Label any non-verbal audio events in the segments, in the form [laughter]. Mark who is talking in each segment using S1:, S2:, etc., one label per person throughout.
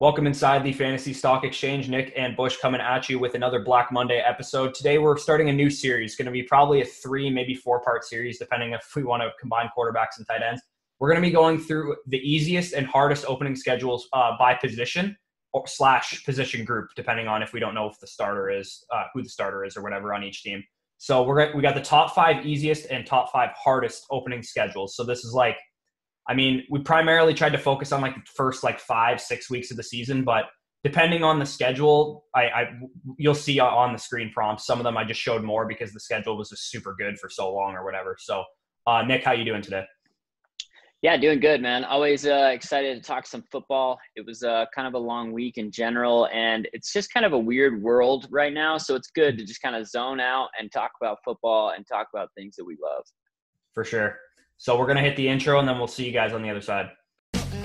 S1: Welcome inside the Fantasy Stock Exchange. Nick and Bush coming at you with another Black Monday episode. Today we're starting a new series. Going to be probably a three, maybe four part series, depending if we want to combine quarterbacks and tight ends. We're going to be going through the easiest and hardest opening schedules uh, by position or slash position group, depending on if we don't know if the starter is uh, who the starter is or whatever on each team. So we're we got the top five easiest and top five hardest opening schedules. So this is like I mean, we primarily tried to focus on like the first like five, six weeks of the season, but depending on the schedule, I, I you'll see on the screen prompts. Some of them I just showed more because the schedule was just super good for so long or whatever. So, uh, Nick, how you doing today?
S2: Yeah, doing good, man. Always uh, excited to talk some football. It was uh, kind of a long week in general, and it's just kind of a weird world right now. So it's good to just kind of zone out and talk about football and talk about things that we love.
S1: For sure. So we're gonna hit the intro and then we'll see you guys on the other side.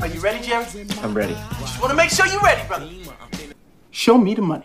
S3: Are you ready, Jerry?
S4: I'm ready.
S3: Just want to make sure you're ready, brother.
S4: Show me the money.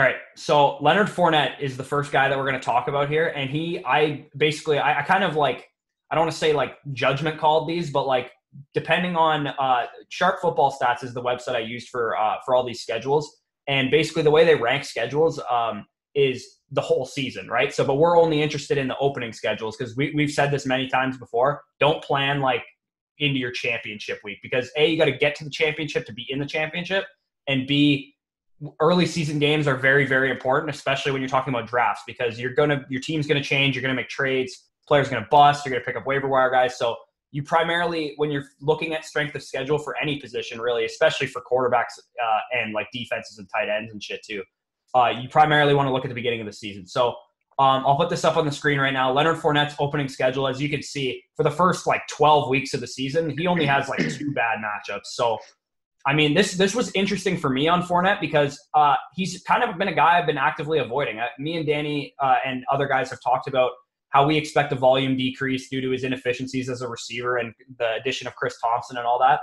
S1: All right. So Leonard Fournette is the first guy that we're going to talk about here, and he, I basically, I, I kind of like, I don't want to say like judgment called these, but like depending on uh, Sharp Football Stats is the website I used for uh, for all these schedules, and basically the way they rank schedules um, is the whole season, right? So, but we're only interested in the opening schedules because we we've said this many times before. Don't plan like into your championship week because a you got to get to the championship to be in the championship, and b early season games are very very important especially when you're talking about drafts because you're gonna your team's gonna change you're gonna make trades players gonna bust you're gonna pick up waiver wire guys so you primarily when you're looking at strength of schedule for any position really especially for quarterbacks uh, and like defenses and tight ends and shit too uh, you primarily want to look at the beginning of the season so um, I'll put this up on the screen right now. Leonard Fournette's opening schedule, as you can see, for the first like 12 weeks of the season, he only has like two bad matchups. So I mean, this this was interesting for me on Fournette because uh, he's kind of been a guy I've been actively avoiding. Uh, me and Danny uh, and other guys have talked about how we expect a volume decrease due to his inefficiencies as a receiver and the addition of Chris Thompson and all that.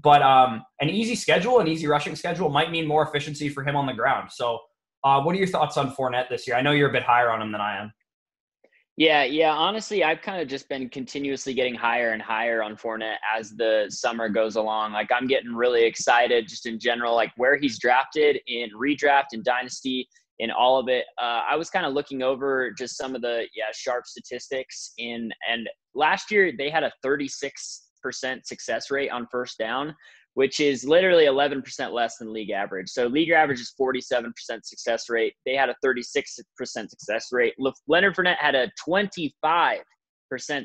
S1: But um, an easy schedule, an easy rushing schedule, might mean more efficiency for him on the ground. So, uh, what are your thoughts on Fournette this year? I know you're a bit higher on him than I am.
S2: Yeah, yeah. Honestly, I've kind of just been continuously getting higher and higher on Fournette as the summer goes along. Like I'm getting really excited just in general, like where he's drafted in redraft and dynasty in all of it. Uh, I was kind of looking over just some of the yeah sharp statistics in and last year they had a 36% success rate on first down which is literally 11% less than league average. So league average is 47% success rate. They had a 36% success rate. Le- Leonard Fournette had a 25%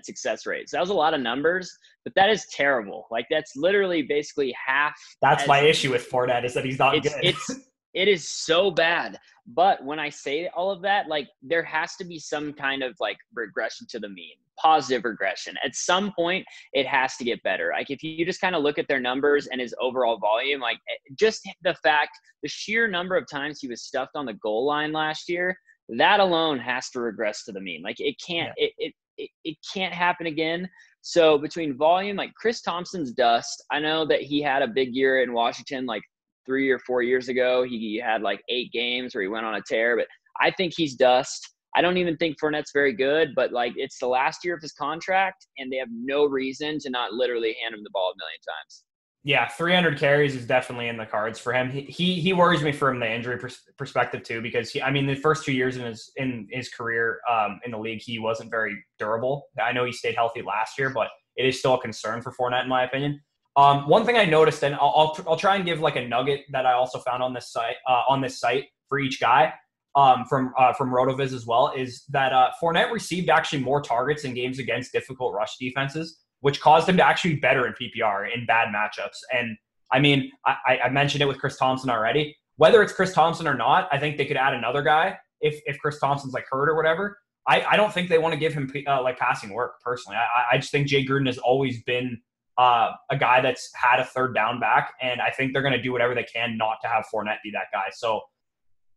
S2: success rate. So that was a lot of numbers, but that is terrible. Like that's literally basically half.
S1: That's my issue with Fournette is that he's not
S2: it's,
S1: good.
S2: it's [laughs] it is so bad. But when I say all of that, like there has to be some kind of like regression to the mean, positive regression. At some point, it has to get better. Like if you just kind of look at their numbers and his overall volume, like eh, just the fact, the sheer number of times he was stuffed on the goal line last year, that alone has to regress to the mean. Like it can't, it, it, it, it can't happen again. So between volume, like Chris Thompson's dust, I know that he had a big year in Washington, like three or four years ago. He had like eight games where he went on a tear, but I think he's dust. I don't even think Fournette's very good, but like it's the last year of his contract, and they have no reason to not literally hand him the ball a million times.
S1: Yeah, 300 carries is definitely in the cards for him. He he, he worries me from the injury pers- perspective too, because he, I mean, the first two years in his in his career um, in the league, he wasn't very durable. I know he stayed healthy last year, but it is still a concern for Fournette, in my opinion. Um, one thing I noticed, and I'll, I'll, I'll try and give like a nugget that I also found on this site uh, on this site for each guy um, from uh, from Rotoviz as well, is that uh, Fournette received actually more targets in games against difficult rush defenses, which caused him to actually be better in PPR in bad matchups. And I mean, I, I mentioned it with Chris Thompson already. Whether it's Chris Thompson or not, I think they could add another guy if if Chris Thompson's like hurt or whatever. I, I don't think they want to give him uh, like passing work personally. I, I just think Jay Gruden has always been uh, a guy that's had a third down back, and I think they're going to do whatever they can not to have Fournette be that guy. So,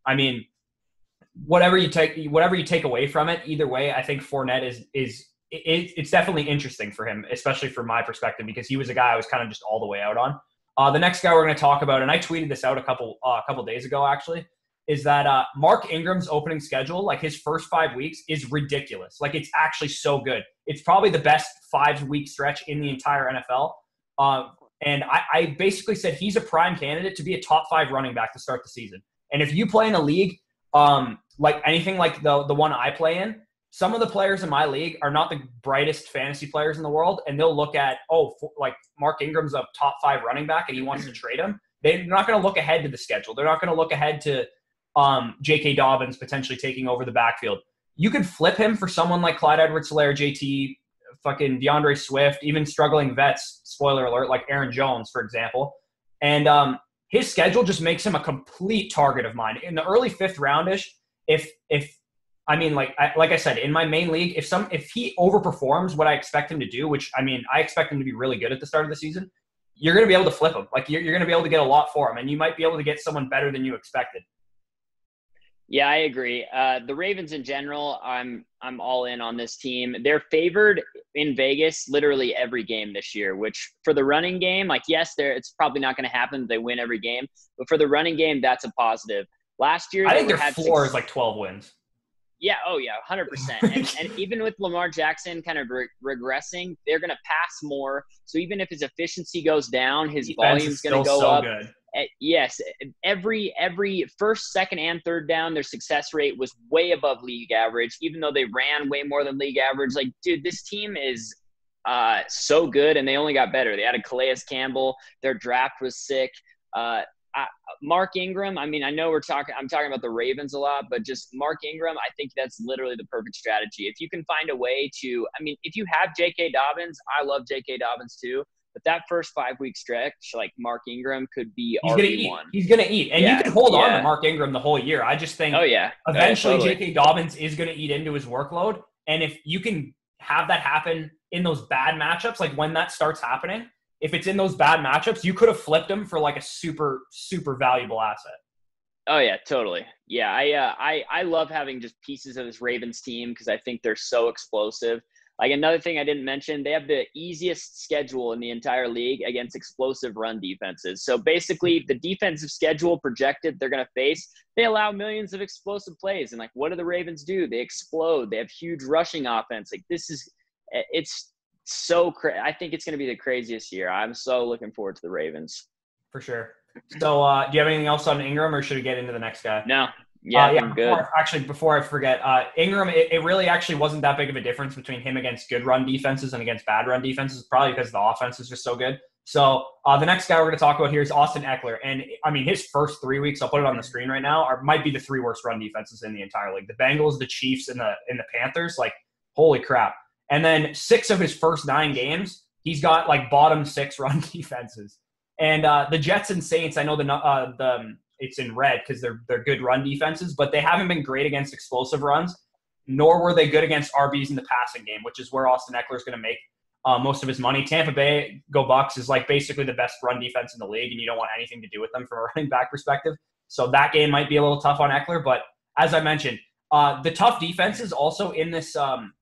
S1: I mean, whatever you take, whatever you take away from it, either way, I think Fournette is is it, it's definitely interesting for him, especially from my perspective, because he was a guy I was kind of just all the way out on. Uh, the next guy we're going to talk about, and I tweeted this out a couple uh, a couple days ago actually, is that uh, Mark Ingram's opening schedule, like his first five weeks, is ridiculous. Like it's actually so good. It's probably the best five week stretch in the entire NFL. Uh, and I, I basically said he's a prime candidate to be a top five running back to start the season. And if you play in a league um, like anything like the the one I play in, some of the players in my league are not the brightest fantasy players in the world, and they'll look at oh, for, like Mark Ingram's a top five running back, and he wants to trade him. They're not going to look ahead to the schedule. They're not going to look ahead to um, J.K. Dobbins potentially taking over the backfield. You could flip him for someone like Clyde Edwards-Helaire, JT, fucking DeAndre Swift, even struggling vets. Spoiler alert, like Aaron Jones, for example. And um, his schedule just makes him a complete target of mine in the early fifth roundish. If if I mean, like I, like I said, in my main league, if some if he overperforms what I expect him to do, which I mean, I expect him to be really good at the start of the season, you're going to be able to flip him. Like you're, you're going to be able to get a lot for him, and you might be able to get someone better than you expected.
S2: Yeah, I agree. Uh, the Ravens in general, I'm I'm all in on this team. They're favored in Vegas literally every game this year. Which for the running game, like yes, there it's probably not going to happen. They win every game, but for the running game, that's a positive. Last year,
S1: I think their floor six, is like 12 wins.
S2: Yeah. Oh yeah. Hundred percent. And [laughs] even with Lamar Jackson kind of re- regressing, they're going to pass more. So even if his efficiency goes down, his volume is going to go so up. Good. Uh, yes, every every first, second, and third down, their success rate was way above league average. Even though they ran way more than league average, like dude, this team is uh, so good, and they only got better. They added Calais Campbell. Their draft was sick. Uh, I, Mark Ingram. I mean, I know we're talking. I'm talking about the Ravens a lot, but just Mark Ingram. I think that's literally the perfect strategy. If you can find a way to, I mean, if you have J.K. Dobbins, I love J.K. Dobbins too. But that first five week stretch, like Mark Ingram could be
S1: He's RB one. He's gonna eat, and yeah, you can hold yeah. on to Mark Ingram the whole year. I just think.
S2: Oh yeah.
S1: Eventually,
S2: totally.
S1: J.K. Dobbins is gonna eat into his workload, and if you can have that happen in those bad matchups, like when that starts happening, if it's in those bad matchups, you could have flipped him for like a super super valuable asset.
S2: Oh yeah, totally. Yeah, I uh, I I love having just pieces of this Ravens team because I think they're so explosive. Like another thing I didn't mention, they have the easiest schedule in the entire league against explosive run defenses. So basically, the defensive schedule projected they're going to face, they allow millions of explosive plays. And like, what do the Ravens do? They explode. They have huge rushing offense. Like this is, it's so. Cra- I think it's going to be the craziest year. I'm so looking forward to the Ravens.
S1: For sure. So, uh, do you have anything else on Ingram, or should we get into the next guy?
S2: No, yeah, uh, yeah.
S1: Before, actually, before I forget, uh, Ingram, it, it, really actually wasn't that big of a difference between him against good run defenses and against bad run defenses, probably because the offense is just so good. So uh, the next guy we're going to talk about here is Austin Ekeler, and I mean his first three weeks, I'll put it on the screen right now, are might be the three worst run defenses in the entire league: the Bengals, the Chiefs, and the and the Panthers. Like, holy crap! And then six of his first nine games, he's got like bottom six [laughs] run defenses. And uh, the Jets and Saints, I know the uh, the it's in red because they're they're good run defenses, but they haven't been great against explosive runs, nor were they good against RBs in the passing game, which is where Austin Ekeler is going to make uh, most of his money. Tampa Bay Go Bucs is like basically the best run defense in the league, and you don't want anything to do with them from a [laughs] running back perspective. So that game might be a little tough on Ekeler, but as I mentioned, uh, the tough defenses also in this um,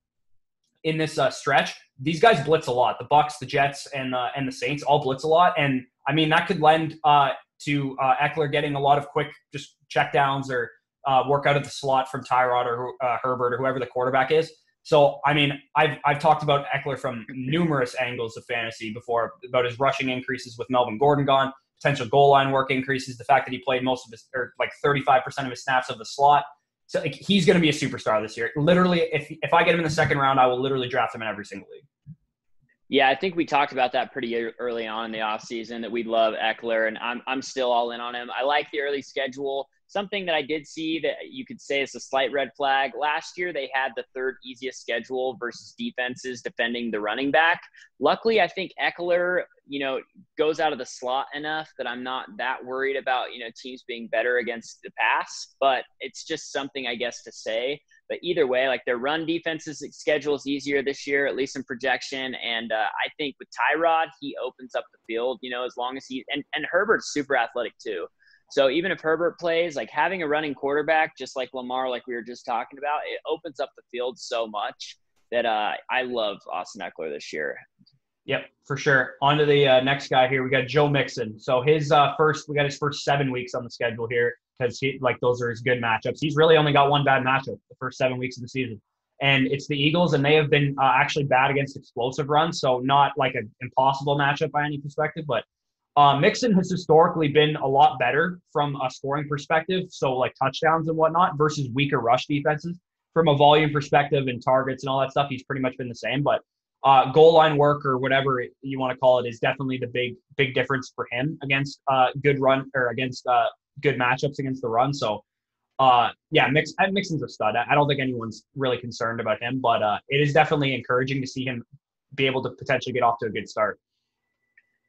S1: in this uh, stretch. These guys blitz a lot. The Bucs, the Jets, and uh, and the Saints all blitz a lot, and I mean that could lend uh, to uh, Ekeler getting a lot of quick just checkdowns or uh, work out of the slot from Tyrod or uh, Herbert or whoever the quarterback is. So, I mean, I've, I've talked about Ekeler from numerous angles of fantasy before about his rushing increases with Melvin Gordon gone, potential goal line work increases, the fact that he played most of his, or like 35% of his snaps of the slot. So like, he's going to be a superstar this year. Literally, if, if I get him in the second round, I will literally draft him in every single league.
S2: Yeah, I think we talked about that pretty early on in the offseason that we'd love Ekeler, and I'm, I'm still all in on him. I like the early schedule. Something that I did see that you could say is a slight red flag. Last year, they had the third easiest schedule versus defenses defending the running back. Luckily, I think Ekeler, you know, goes out of the slot enough that I'm not that worried about, you know, teams being better against the pass, but it's just something, I guess, to say. But either way, like their run defense's schedule is easier this year, at least in projection. And uh, I think with Tyrod, he opens up the field, you know, as long as he and, and Herbert's super athletic too. So even if Herbert plays, like having a running quarterback, just like Lamar, like we were just talking about, it opens up the field so much. that uh, I love Austin Ekeler this year.
S1: Yep, for sure. On to the uh, next guy here. We got Joe Mixon. So his uh, first, we got his first seven weeks on the schedule here because he like those are his good matchups. He's really only got one bad matchup the first seven weeks of the season, and it's the Eagles, and they have been uh, actually bad against explosive runs. So not like an impossible matchup by any perspective, but uh, Mixon has historically been a lot better from a scoring perspective. So like touchdowns and whatnot versus weaker rush defenses. From a volume perspective and targets and all that stuff, he's pretty much been the same. But uh, goal line work or whatever you want to call it is definitely the big big difference for him against uh, good run or against uh, good matchups against the run. So uh, yeah, Mix, Mixon's a stud. I don't think anyone's really concerned about him, but uh, it is definitely encouraging to see him be able to potentially get off to a good start.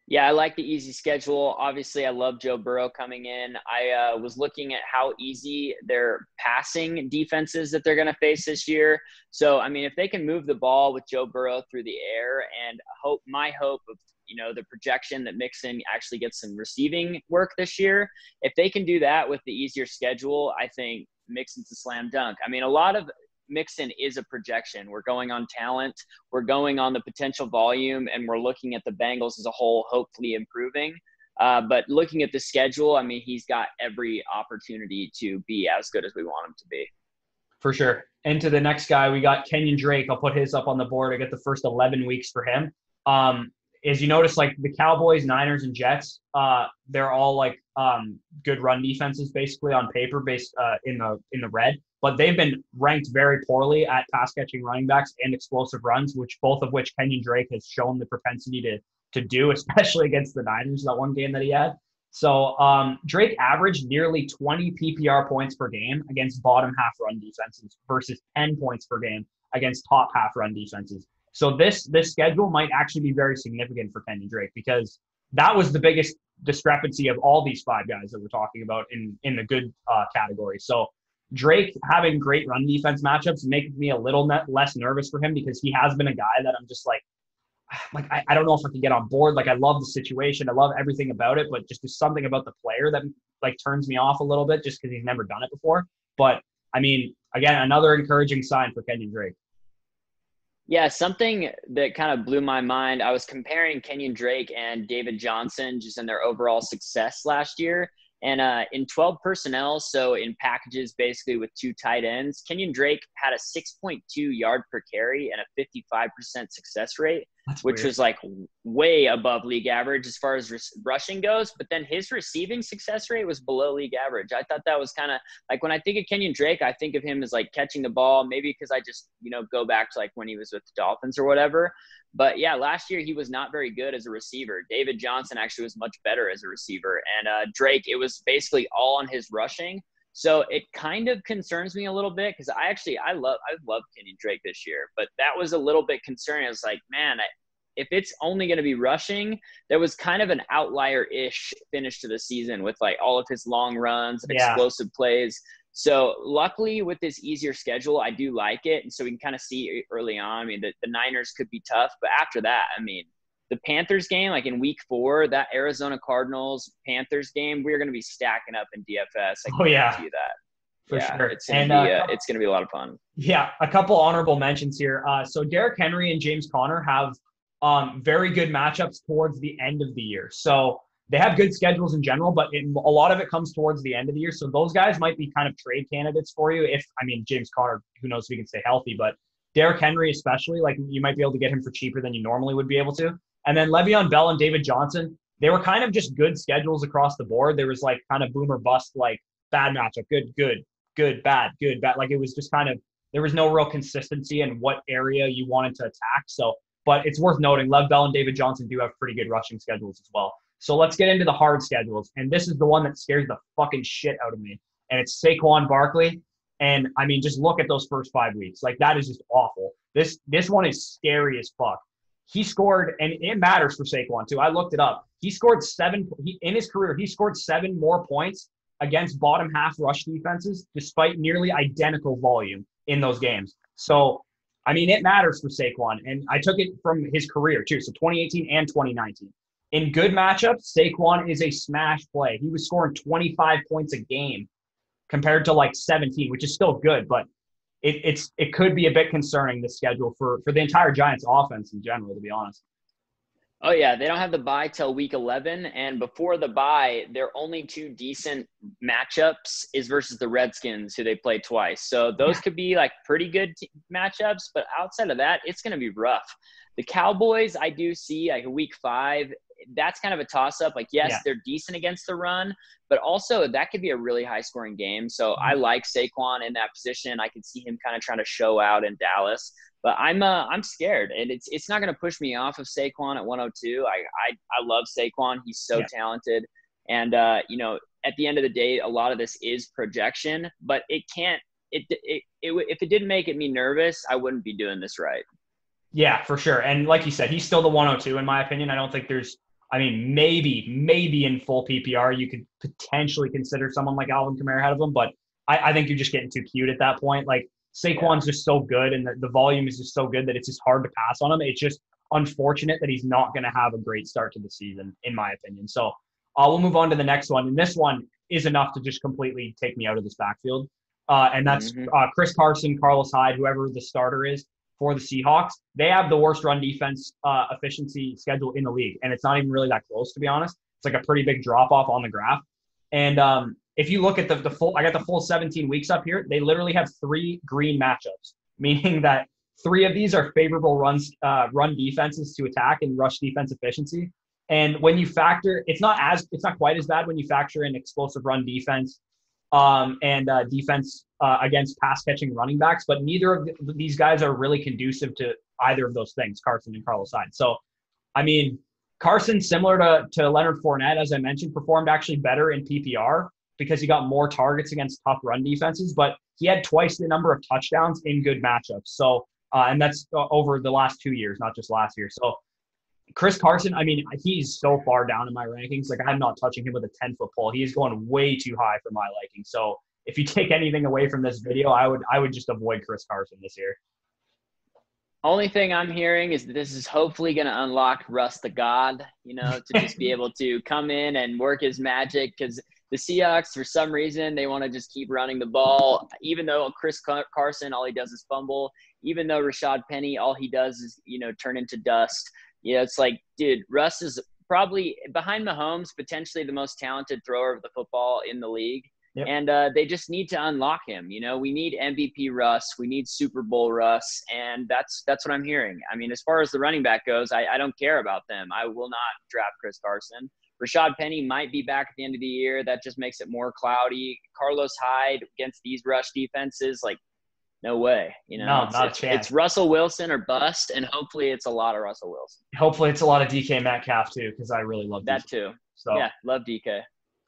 S2: Yeah, I like the easy schedule. Obviously, I love Joe Burrow coming in. I uh, was looking at how easy their passing defenses that they're going to face this year. So, I mean, if they can move the ball with Joe Burrow through the air, and hope my hope of you know the projection that Mixon actually gets some receiving work this year, if they can do that with the easier schedule, I think Mixon's a slam dunk. I mean, a lot of Mixon is a projection. We're going on talent, we're going on the potential volume, and we're looking at the Bengals as a whole, hopefully improving. Uh, but looking at the schedule, I mean, he's got every opportunity to be as good as we want him to be.
S1: For sure. And to the next guy, we got Kenyon Drake. I'll put his up on the board. I get the first 11 weeks for him. Um, as you notice, like the Cowboys, Niners, and Jets, uh, they're all like um, good run defenses, basically on paper, based uh, in the in the red but they've been ranked very poorly at pass catching running backs and explosive runs, which both of which Kenyon Drake has shown the propensity to to do, [laughs] especially against the Niners, that one game that he had. So um, Drake averaged nearly 20 PPR points per game against bottom half run defenses versus 10 points per game against top half run defenses. So this this schedule might actually be very significant for Kenyon Drake because that was the biggest discrepancy of all these five guys that we're talking about in in the good uh, category. So Drake having great run defense matchups makes me a little less nervous for him because he has been a guy that I'm just like, [sighs] like I, I don't know if I can get on board. Like I love the situation, I love everything about it, but just there's something about the player that like turns me off a little bit just because he's never done it before. But I mean, again, another encouraging sign for Kenyon Drake.
S2: Yeah, something that kind of blew my mind. I was comparing Kenyon Drake and David Johnson just in their overall success last year. And uh, in 12 personnel, so in packages basically with two tight ends, Kenyon Drake had a 6.2 yard per carry and a 55% success rate, That's which weird. was like way above league average as far as rushing goes. But then his receiving success rate was below league average. I thought that was kind of like when I think of Kenyon Drake, I think of him as like catching the ball, maybe because I just, you know, go back to like when he was with the Dolphins or whatever. But yeah, last year he was not very good as a receiver. David Johnson actually was much better as a receiver. And uh, Drake, it was basically all on his rushing. So it kind of concerns me a little bit because I actually I love I love Kenny Drake this year, but that was a little bit concerning. I was like, man, I, if it's only going to be rushing, there was kind of an outlier-ish finish to the season with like all of his long runs yeah. explosive plays. So luckily with this easier schedule, I do like it. And so we can kind of see early on, I mean, the, the Niners could be tough, but after that, I mean, the Panthers game, like in week four, that Arizona Cardinals Panthers game, we're going to be stacking up in DFS. I can oh, yeah. you that.
S1: For yeah, sure.
S2: It's going to be, uh, uh, it's going to be a lot of fun.
S1: Yeah. A couple honorable mentions here. Uh, so Derrick Henry and James Conner have um, very good matchups towards the end of the year. So they have good schedules in general, but it, a lot of it comes towards the end of the year. So those guys might be kind of trade candidates for you. If I mean James Conner, who knows if he can stay healthy, but Derrick Henry especially, like you might be able to get him for cheaper than you normally would be able to. And then Le'Veon Bell and David Johnson, they were kind of just good schedules across the board. There was like kind of boomer bust, like bad matchup, good, good, good, bad, good, bad. Like it was just kind of there was no real consistency in what area you wanted to attack. So, but it's worth noting, Lev Bell and David Johnson do have pretty good rushing schedules as well. So let's get into the hard schedules. And this is the one that scares the fucking shit out of me. And it's Saquon Barkley. And I mean, just look at those first five weeks. Like that is just awful. This this one is scary as fuck. He scored, and it matters for Saquon too. I looked it up. He scored seven he, in his career. He scored seven more points against bottom half rush defenses, despite nearly identical volume in those games. So, I mean, it matters for Saquon, and I took it from his career too. So 2018 and 2019. In good matchups, Saquon is a smash play. He was scoring 25 points a game compared to like 17, which is still good, but it, it's it could be a bit concerning the schedule for for the entire Giants offense in general, to be honest.
S2: Oh yeah, they don't have the bye till week 11, and before the bye, their only two decent matchups is versus the Redskins, who they play twice. So those could be like pretty good t- matchups, but outside of that, it's going to be rough. The Cowboys, I do see like week five. That's kind of a toss up. Like, yes,
S1: Yeah.
S2: they're decent against the run, but also that could be a really high scoring game. So I
S1: Mm-hmm.
S2: like Saquon in that position. I can see him kind of trying to show out in Dallas but I'm uh, I'm scared, and it's it's not going to push me off of Saquon at 102. I I, I love Saquon; he's so
S1: Yeah.
S2: talented, and uh, you know, at the end of the day, a lot of this is projection, but it can't. It, it, it, if it didn't make it me nervous, I wouldn't be doing this right.
S1: Yeah, for sure. And like you said, he's still the 102 in my opinion. I don't think there's. I mean, maybe maybe in full PPR you could potentially consider someone like Alvin Kamara ahead of him, but I, I think you're just getting too cute at that point. Like Saquon's just so good, and the, the volume is just so good that it's just hard to pass on him. It's just unfortunate that he's not going to have a great start to the season, in my opinion. So uh, we'll move on to the next one, and this one is enough to just completely take me out of this backfield, uh, and that's
S2: Mhm.
S1: uh, Chris Carson, Carlos Hyde, whoever the starter is for the Seahawks. They have the worst run defense uh, efficiency schedule in the league, and it's not even really that close, to be honest. It's like a pretty big drop off on the graph. And um, if you look at the, the full, I got the full 17 weeks up here. They literally have three green matchups, [laughs] meaning that three of these are favorable runs, uh, run defenses to attack and rush defense efficiency. And when you factor, it's not as, it's not quite as bad when you factor in explosive run defense um, and uh, defense uh, against pass catching running backs. But neither of th- these guys are really conducive to either of those things, Carson and Carlos Hyde. So, I mean, Carson, similar to, to Leonard Fournette, as I mentioned, performed actually better in PPR because he got more targets against tough run defenses, but he had twice the number of touchdowns in good matchups. So, uh, and that's uh, over the last two years, not just last year. So, Chris Carson, I mean, he's so far down in my rankings. Like, I'm not touching him with a 10 foot pole. He's going way too high for my liking. So, if you take anything away from this video, I would I would just avoid Chris Carson this year.
S2: Only thing I'm hearing is that this is hopefully going to unlock Russ the God, you know, to just be [laughs] able to come in and work his magic because the Seahawks, for some reason, they want to just keep running the ball. Even though Chris Carson, all he does is fumble. Even though Rashaad Penny, all he does is, you know, turn into dust. You know, it's like, dude, Russ is probably behind Mahomes, potentially the most talented thrower of the football in the league.
S1: Yep.
S2: And uh, they just need to unlock him. You know, we need MVP Russ, we need Super Bowl Russ, and that's that's what I'm hearing. I mean, as far as the running back goes, I, I don't care about them. I will not draft Chris Carson. Rashaad Penny might be back at the end of the year. That just makes it more cloudy. Carlos Hyde against these rush defenses, like, no way. You know,
S1: No,
S2: it's,
S1: not a chance.
S2: it's Russell Wilson or bust, and hopefully it's a lot of Russell Wilson.
S1: Hopefully, it's a lot of DK Metcalf too, because I really love
S2: That
S1: DK.
S2: too.
S1: So
S2: Yeah, love DK.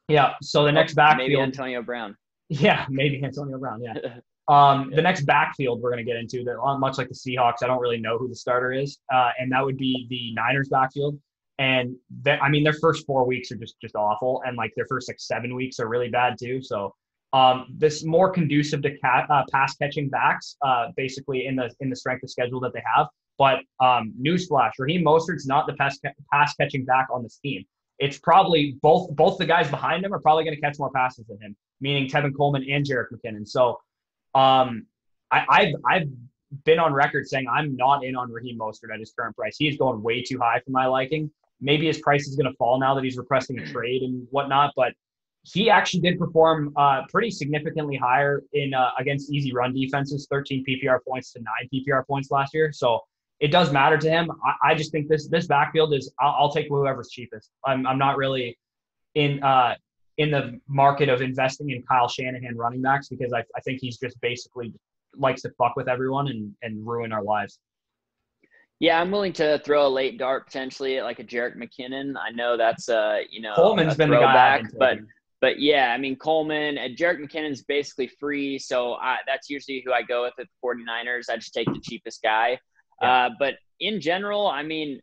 S1: Yeah. So the next backfield.
S2: Maybe Antonio Brown.
S1: yeah, maybe Antonio Brown. Yeah. [laughs] Um, the next backfield we're going to get into, that much like the Seahawks, I don't really know who the starter is, uh, and that would be the Niners backfield. And that, I mean, their first four weeks are just just awful, and like their first like seven weeks are really bad too. So um, this more conducive to cat, uh, pass catching backs, uh, basically in the in the strength of schedule that they have. But um, newsflash: Raheem Mostert's not the pass pass catching back on this team. It's probably both both the guys behind him are probably going to catch more passes than him, meaning Tevin Coleman and Jerick McKinnon. So um, I, I've I've been on record saying I'm not in on Raheem Mostert at his current price. He is going way too high for my liking. Maybe his price is going to fall now that he's requesting a trade and whatnot, but he actually did perform uh, pretty significantly higher in uh, against easy run defenses, 13 PPR points to nine PPR points last year. So it does matter to him. I, I just think this this backfield is I'll, I'll take whoever's cheapest. I'm I'm not really in uh in the market of investing in Kyle Shanahan running backs because I, I think he's just basically likes to fuck with everyone and, and ruin our lives.
S2: Yeah, I'm willing to throw a late dart potentially at like a Jerick McKinnon. I know that's uh you know
S1: Coleman's been the guy I've
S2: throwback,
S1: been
S2: but but yeah, I mean Coleman and Jerick McKinnon's basically free, so I, that's usually who I go with at the 49ers. I just take the cheapest guy.
S1: Yeah.
S2: Uh, but in general, I mean,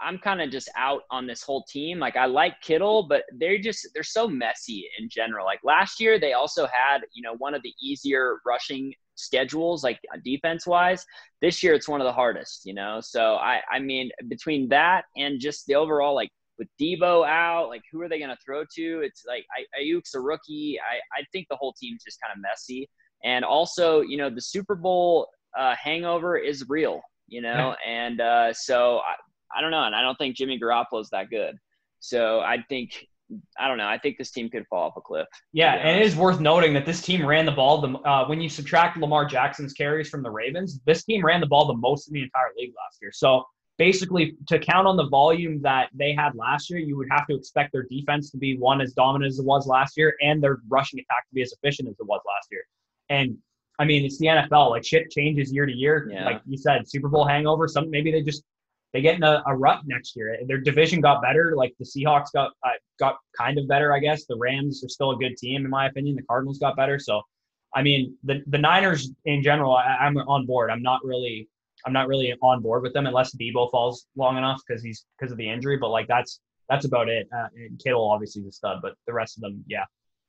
S2: I'm kind of just out on this whole team. Like I like Kittle, but they're just they're so messy in general. Like last year, they also had you know one of the easier rushing schedules, like defense wise. This year, it's one of the hardest. You know, so I I mean between that and just the overall like with Deebo out, like who are they going to throw to? It's like I, Aiyuk's a rookie. I I think the whole team's just kind of messy. And also, you know, the Super Bowl uh, hangover is real, you know, and uh, so I, I don't know, and I don't think Jimmy Garoppolo's that good. So I think I don't know. I think this team could fall off a cliff.
S1: Yeah, and it is worth noting that this team ran the ball. The uh, when you subtract Lamar Jackson's carries from the Ravens, this team ran the ball the most in the entire league last year. So basically, to count on the volume that they had last year, you would have to expect their defense to be one as dominant as it was last year, and their rushing attack to be as efficient as it was last year. And I mean, it's the NFL. Like shit changes year to year.
S2: Yeah.
S1: Like you said, Super Bowl hangover. Some maybe they just they get in a, a rut next year. Their division got better. Like the Seahawks got uh, got kind of better, I guess. The Rams are still a good team in my opinion. The Cardinals got better. So, I mean, the the Niners in general, I, I'm on board. I'm not really I'm not really on board with them unless Deebo falls long enough because he's because of the injury. But like that's that's about it. Uh, and Kittle obviously is a stud, but the rest of them, yeah.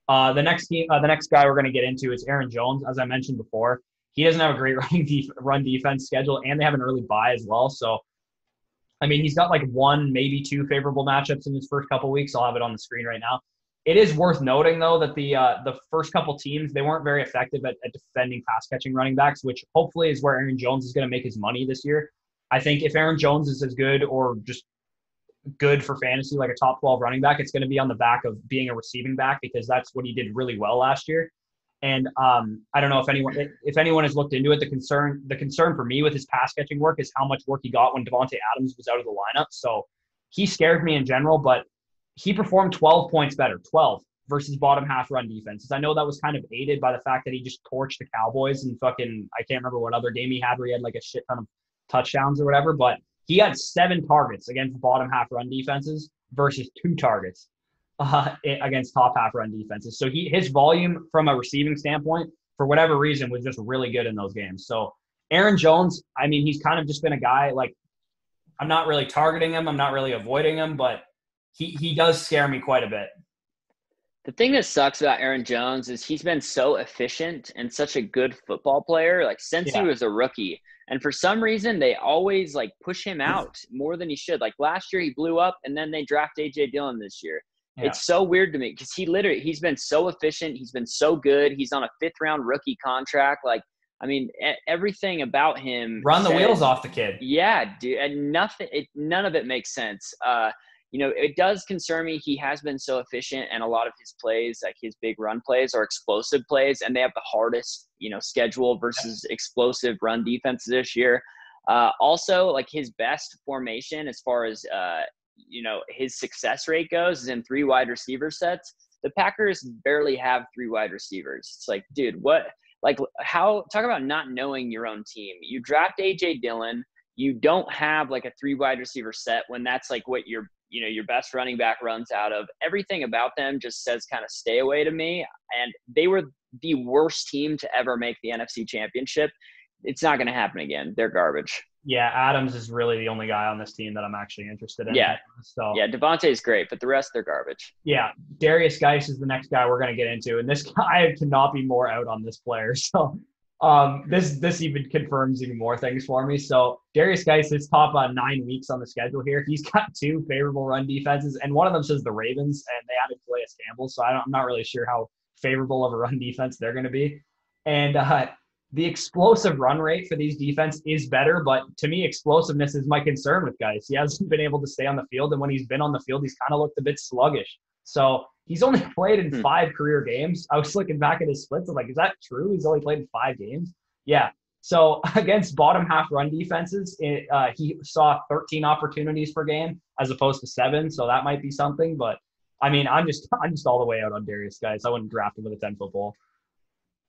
S1: Uh, the next team, uh, the next guy we're going to get into is Aaron Jones. As I mentioned before, he doesn't have a great [laughs] running def- run defense schedule, and they have an early bye as well. So, I mean, he's got like one, maybe two favorable matchups in his first couple weeks. I'll have it on the screen right now. It is worth noting though that the uh, the first couple teams they weren't very effective at, at defending pass catching running backs, which hopefully is where Aaron Jones is going to make his money this year. I think if Aaron Jones is as good or just good for fantasy, like a top 12 running back, it's going to be on the back of being a receiving back because that's what he did really well last year. And um, I don't know if anyone if anyone has looked into it. The concern the concern for me with his pass catching work is how much work he got when Davante Adams was out of the lineup. So he scared me in general, but he performed 12 points better, 12 versus bottom half run defenses. I know that was kind of aided by the fact that he just torched the Cowboys and fucking I can't remember what other game he had where he had like a shit ton of touchdowns or whatever, but he had seven targets against bottom half run defenses versus two targets uh, against top half run defenses. So he his volume from a receiving standpoint, for whatever reason, was just really good in those games. So Aaron Jones, I mean, he's kind of just been a guy like I'm not really targeting him, I'm not really avoiding him, but he he does scare me quite a bit.
S2: The thing that sucks about Aaron Jones is he's been so efficient and such a good football player, like since
S1: Yeah.
S2: he was a rookie. And for some reason, they always like push him out more than he should. Like last year, he blew up, and then they draft AJ Dillon this year.
S1: Yeah.
S2: It's so weird to me because he literally he's been so efficient. He's been so good. He's on a fifth round rookie contract. Like I mean, everything about him.
S1: Run the
S2: says-
S1: wheels off the kid.
S2: yeah, dude, and nothing. It, none of it makes sense. Uh, you know, it does concern me. He has been so efficient, and a lot of his plays, like his big run plays, are explosive plays, and they have the hardest, you know, schedule versus explosive run defense this year. Uh, also, like his best formation as far as uh, you know his success rate goes is in three wide receiver sets. The Packers barely have three wide receivers. It's like, dude, what? Like, how? Talk about not knowing your own team. You draft AJ Dillon. You don't have like a three wide receiver set when that's like what your you know your best running back runs out of. Everything about them just says kind of stay away to me. And they were the worst team to ever make the NFC Championship. It's not going to happen again. They're garbage.
S1: Yeah, Adams is really the only guy on this team that I'm actually interested in.
S2: Yeah.
S1: So
S2: Yeah, Davante is great, but the rest they're garbage.
S1: yeah, Derrius Guice is the next guy we're going to get into, and this [laughs] guy cannot be more out on this player. [laughs] So um, this this even confirms even more things for me. So Derrius Guice is top uh, nine weeks on the schedule here. He's got [laughs] two favorable run defenses, and one of them says the Ravens, and they added Calais Campbell. So I I'm not really sure how favorable of a run [laughs] defense they're going to be. And uh, the explosive run rate for these defense is better, but to me, explosiveness is my concern with guys. He hasn't been able to stay on the field, and when he's been on the field, he's kind of looked a bit sluggish. So he's only [laughs] played in
S2: Hmm.
S1: five career games. I was looking back at his splits. I'm like, is that true? He's only played in five games. Yeah. So [laughs] against bottom half run defenses, it, uh, he saw 13 opportunities per game as opposed to seven. So that might be something. But I mean, I'm just [laughs] I'm just all the way out on Derrius Guice. I wouldn't draft him with a 10 foot ball.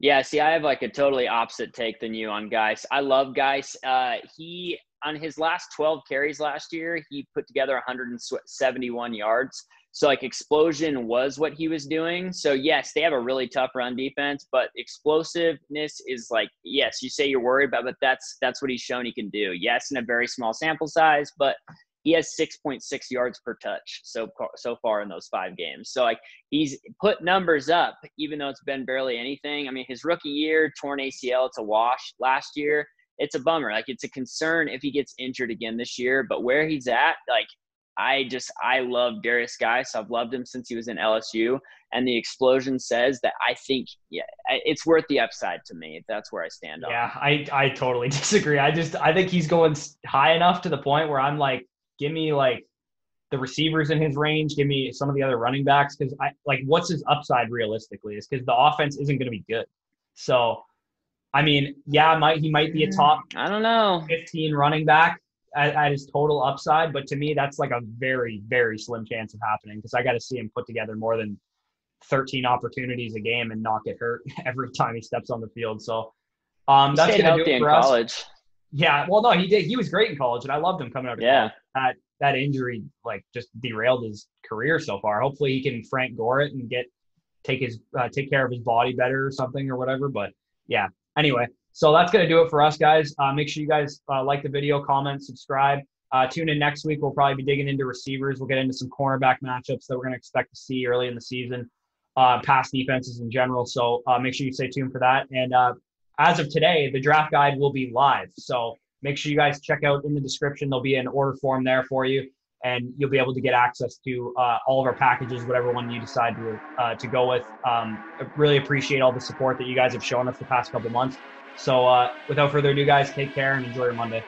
S2: Yeah, see, I have like a totally opposite take than you on Guice. I love Guice. Uh, he on his last 12 carries last year, he put together 171 yards. So like explosion was what he was doing. So yes, they have a really tough run defense, but explosiveness is like yes, you say you're worried about, but that's that's what he's shown he can do. Yes, in a very small sample size, but he has 6.6 yards per touch so so far in those five games. So like he's put numbers up, even though it's been barely anything. I mean, his rookie year, torn ACL, it's a wash. Last year, it's a bummer. Like it's a concern if he gets injured again this year. But where he's at, like I just I love Derrius Guice, so I've loved him since he was in LSU, and the explosion says that I think yeah, it's worth the upside to me. That's where I stand on.
S1: Yeah, I I totally [laughs] disagree. I just I think he's going high enough to the point where I'm like, give me like the receivers in his range, give me some of the other running backs because I like what's his upside realistically is because the offense isn't going to be good. So, I mean, yeah, might he might be a mm, top
S2: I don't know
S1: 15 running back at, at his total upside, but to me that's like a very very slim chance of happening because I got to see him put together more than 13 opportunities a game and not get hurt [laughs] every time he steps on the field. So, um, that's going to do it
S2: in
S1: for us.
S2: college.
S1: Yeah, well, no, he did. He was great in college, and I loved him coming out of
S2: Yeah.
S1: college. That that injury like just derailed his career so far. Hopefully, he can Frank Gore it and get take his uh, take care of his body better or something or whatever. But yeah, anyway, so that's gonna do it for us, guys. Uh, make sure you guys uh, like the video, comment, subscribe. Uh, tune in next week. We'll probably be digging into receivers. We'll get into some cornerback matchups that we're gonna expect to see early in the season. Uh, pass defenses in general. So uh, make sure you stay tuned for that. And uh, as of today, the draft guide will be live. So make sure you guys check out in the description. There'll be an order form there for you, and you'll be able to get access to uh, all of our packages, whatever one you decide to uh, to go with. Um, really appreciate all the support that you guys have shown us the past couple months. So uh, without further ado, guys, take care and enjoy your Monday.